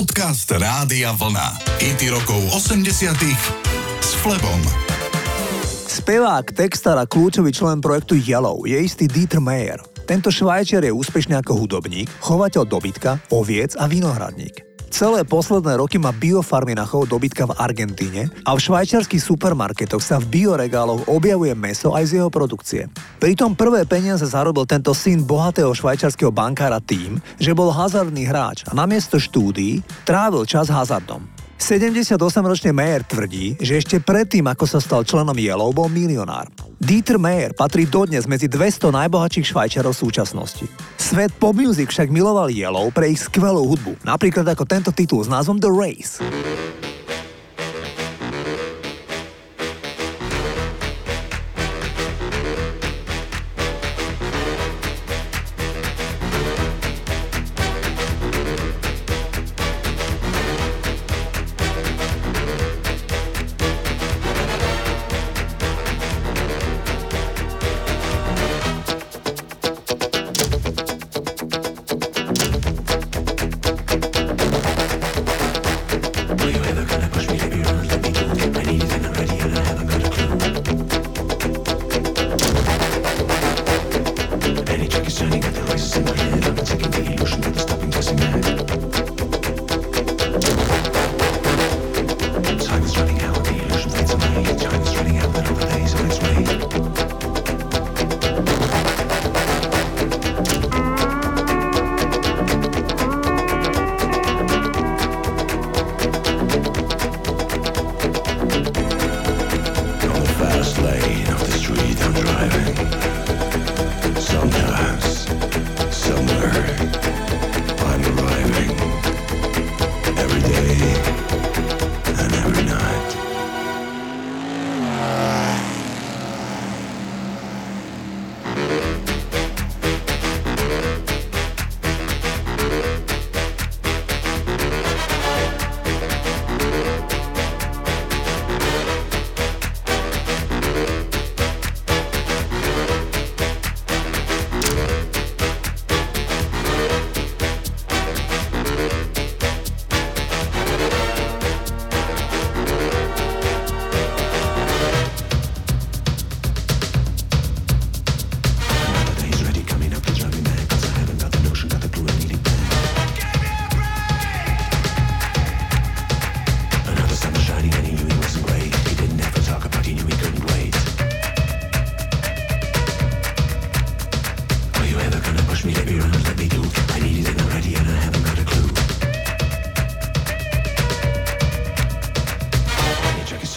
Podcast Rádia Vlna. IT rokov 80 s Flebom. Spevák, textár a kľúčový člen projektu Yellow je istý Dieter Meyer. Tento švajčiar je úspešný ako hudobník, chovateľ dobytka, oviec a vinohradník. Celé posledné roky má biofarmy na chov dobytka v Argentíne a v švajčiarských supermarketoch sa v bioregáloch objavuje meso aj z jeho produkcie. Pritom prvé peniaze zarobil tento syn bohatého švajčiarského bankára tým, že bol hazardný hráč a namiesto štúdií trávil čas hazardom. 78-ročný Mayer tvrdí, že ešte predtým, ako sa stal členom Yellow, bol milionár. Dieter Mayer patrí dodnes medzi 200 najbohatších švajčarov súčasnosti. Svet pop music však miloval Yellow pre ich skvelú hudbu, napríklad ako tento titul s názvom The Race.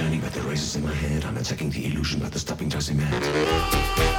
turning back the razors in my head. I'm attacking the illusion, but the stopping does him.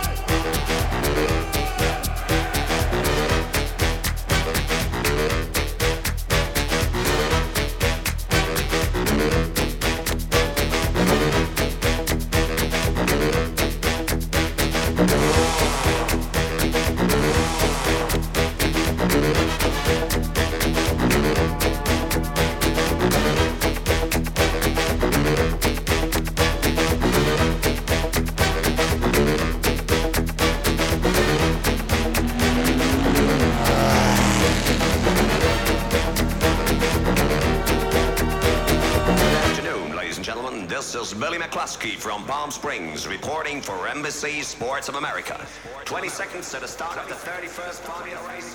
McCluskey from Palm Springs reporting for Embassy Sports of America. 20 seconds to the start of the 31st Formula race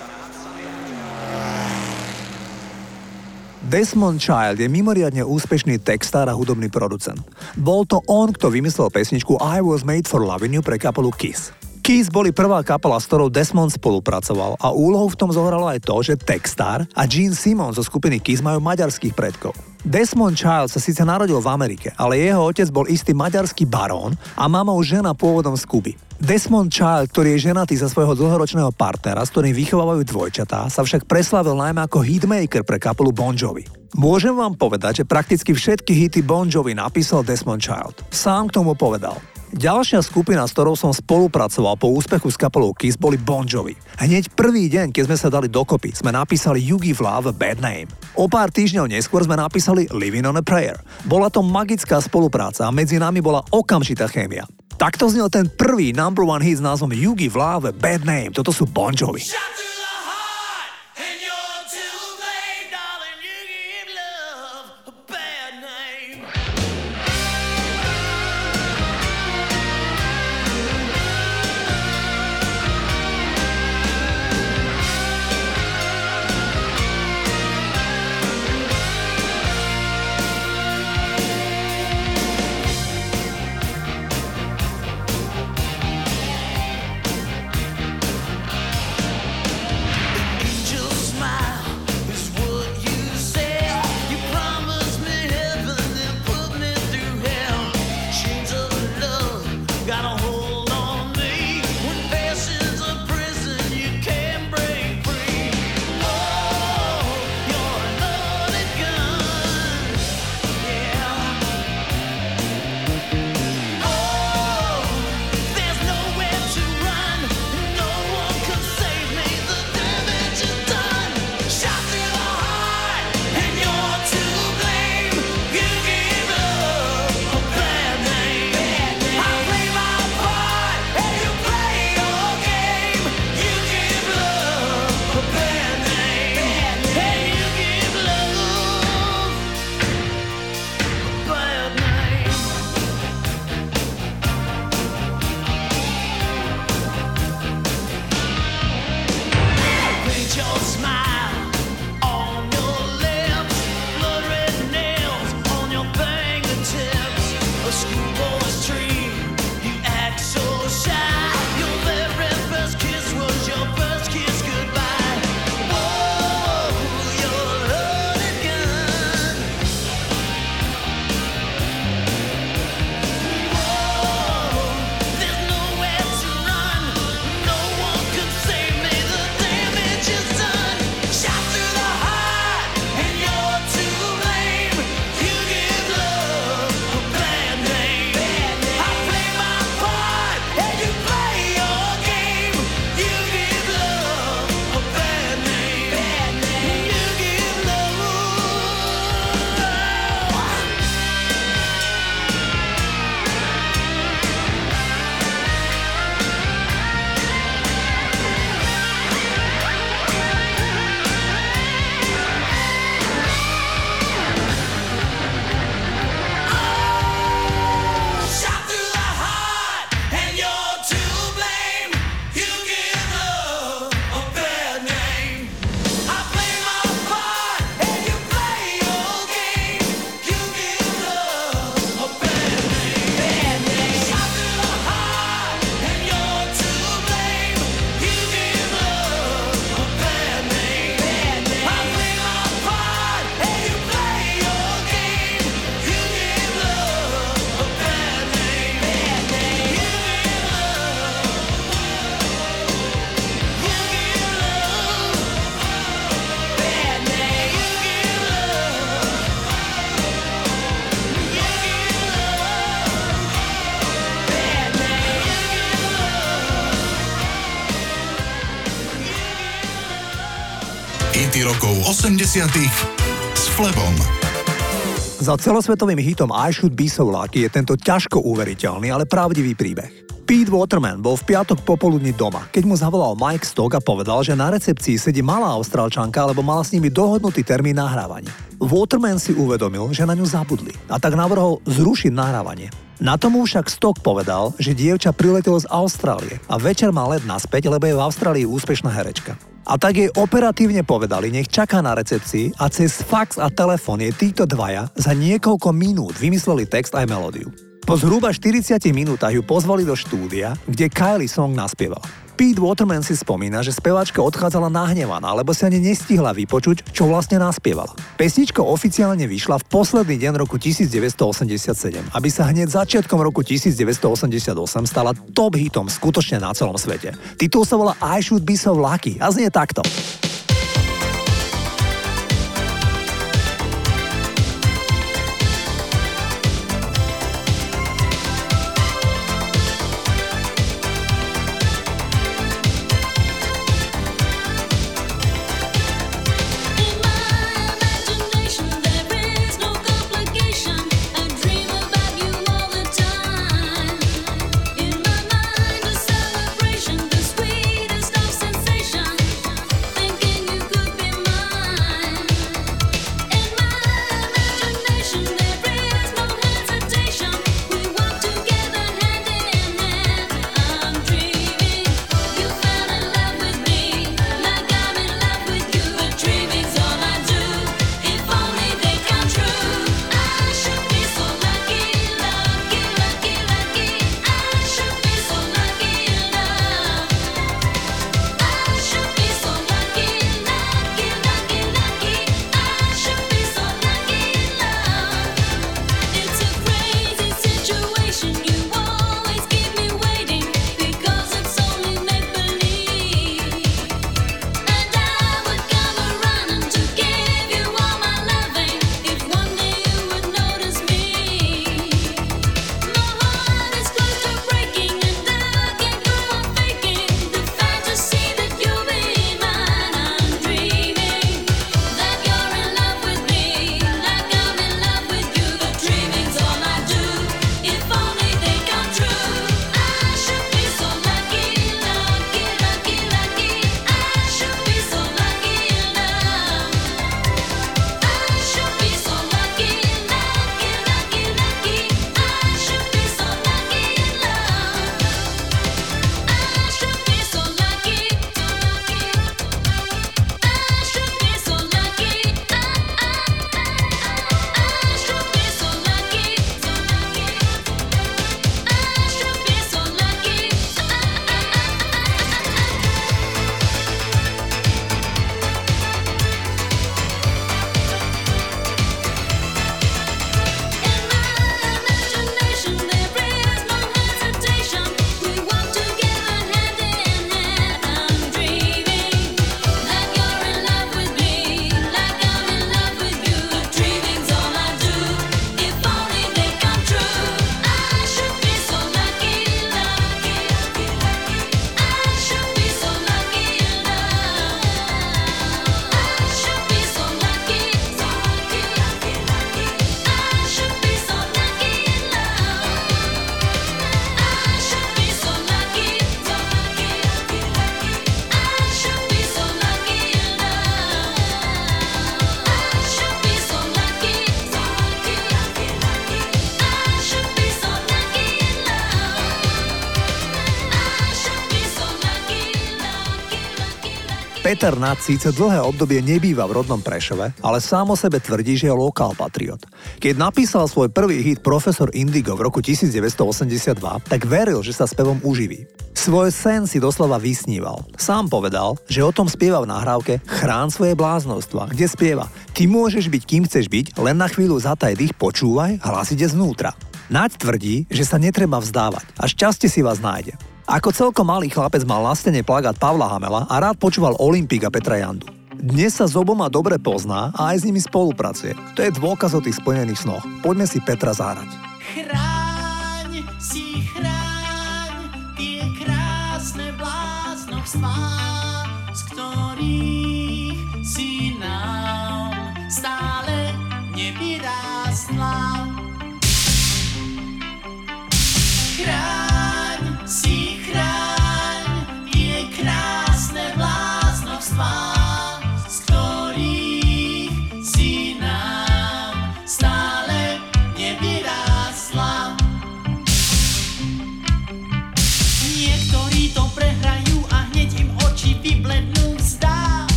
Desmond Child je mimoriadne úspešný textár a hudobný producent. Bol to on, kto vymyslel pesničku I Was Made for Loving You pre kapelu Kiss. Kiss boli prvá kapela, s ktorou Desmond spolupracoval a úlohu v tom zohralo aj to, že textár a Gene Simon zo skupiny Kiss majú maďarských predkov. Desmond Child sa síce narodil v Amerike, ale jeho otec bol istý maďarský barón a mamou žena pôvodom z Kuby. Desmond Child, ktorý je ženatý za svojho dlhoročného partnera, s ktorým vychovávajú dvojčatá, sa však preslavil najmä ako hitmaker pre kapelu Bon Jovi. Môžem vám povedať, že prakticky všetky hity Bon Jovi napísal Desmond Child. Sám k tomu povedal. Ďalšia skupina, s ktorou som spolupracoval po úspechu s kapelou Kiss, boli Bon Jovi. Hneď prvý deň, keď sme sa dali dokopy, sme napísali You Give Love Bad Name. O pár týždňov neskôr sme napísali Living on a Prayer. Bola to magická spolupráca a medzi nami bola okamžitá chémia. Takto znel ten prvý number one hit s názvom You Give Love Bad Name. Toto sú Bon Jovi. Shut 80 s Flebom. Za celosvetovým hitom I Should Be So Lucky je tento ťažko uveriteľný, ale pravdivý príbeh. Pete Waterman bol v piatok popoludní doma, keď mu zavolal Mike Stock a povedal, že na recepcii sedí malá austrálčanka, lebo mala s nimi dohodnutý termín nahrávania. Waterman si uvedomil, že na ňu zabudli a tak navrhol zrušiť nahrávanie. Na tomu však Stock povedal, že dievča priletelo z Austrálie a večer má let naspäť, lebo je v Austrálii úspešná herečka. A tak jej operatívne povedali, nech čaká na recepcii a cez fax a telefón jej títo dvaja za niekoľko minút vymysleli text aj melódiu. Po zhruba 40 minútach ju pozvali do štúdia, kde Kylie song naspieval. Pete Waterman si spomína, že speváčka odchádzala nahnevaná, lebo sa ani nestihla vypočuť, čo vlastne naspievala. Pesnička oficiálne vyšla v posledný deň roku 1987, aby sa hneď začiatkom roku 1988 stala top hitom skutočne na celom svete. Titul sa volá I Should Be So Lucky a znie takto. Peter Nat síce dlhé obdobie nebýva v rodnom Prešove, ale sám o sebe tvrdí, že je lokál patriot. Keď napísal svoj prvý hit Profesor Indigo v roku 1982, tak veril, že sa spevom uživí. Svoj sen si doslova vysníval. Sám povedal, že o tom spieva v nahrávke Chrán svoje bláznostva, kde spieva Ty môžeš byť kým chceš byť, len na chvíľu zataj dých, počúvaj, hlas ide znútra. Naď tvrdí, že sa netreba vzdávať a šťastie si vás nájde. Ako celkom malý chlapec mal na stene plagát Pavla Hamela a rád počúval Olimpika Petra Jandu. Dnes sa s oboma dobre pozná a aj s nimi spolupracuje. To je dôkaz o tých splnených snoch. Poďme si Petra zahrať. Chráň si chráň tie krásne bláznovstvá, z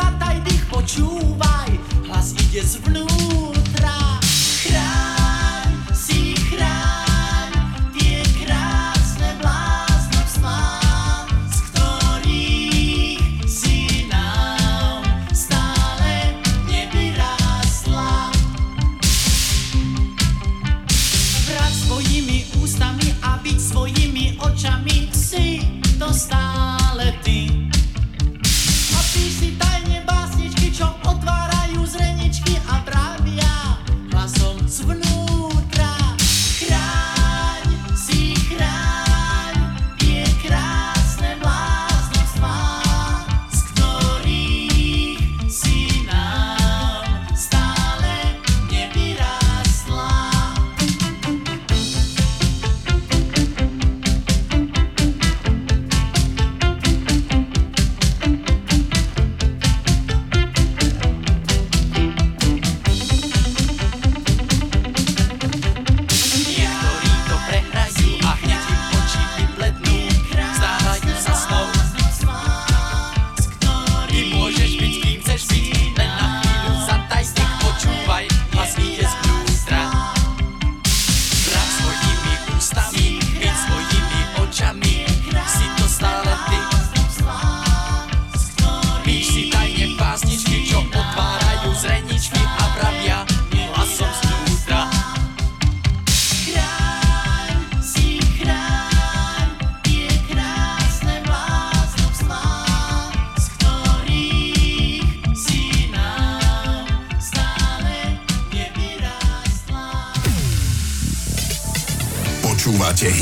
zataj dých, počúvaj, hlas ide zvnútra.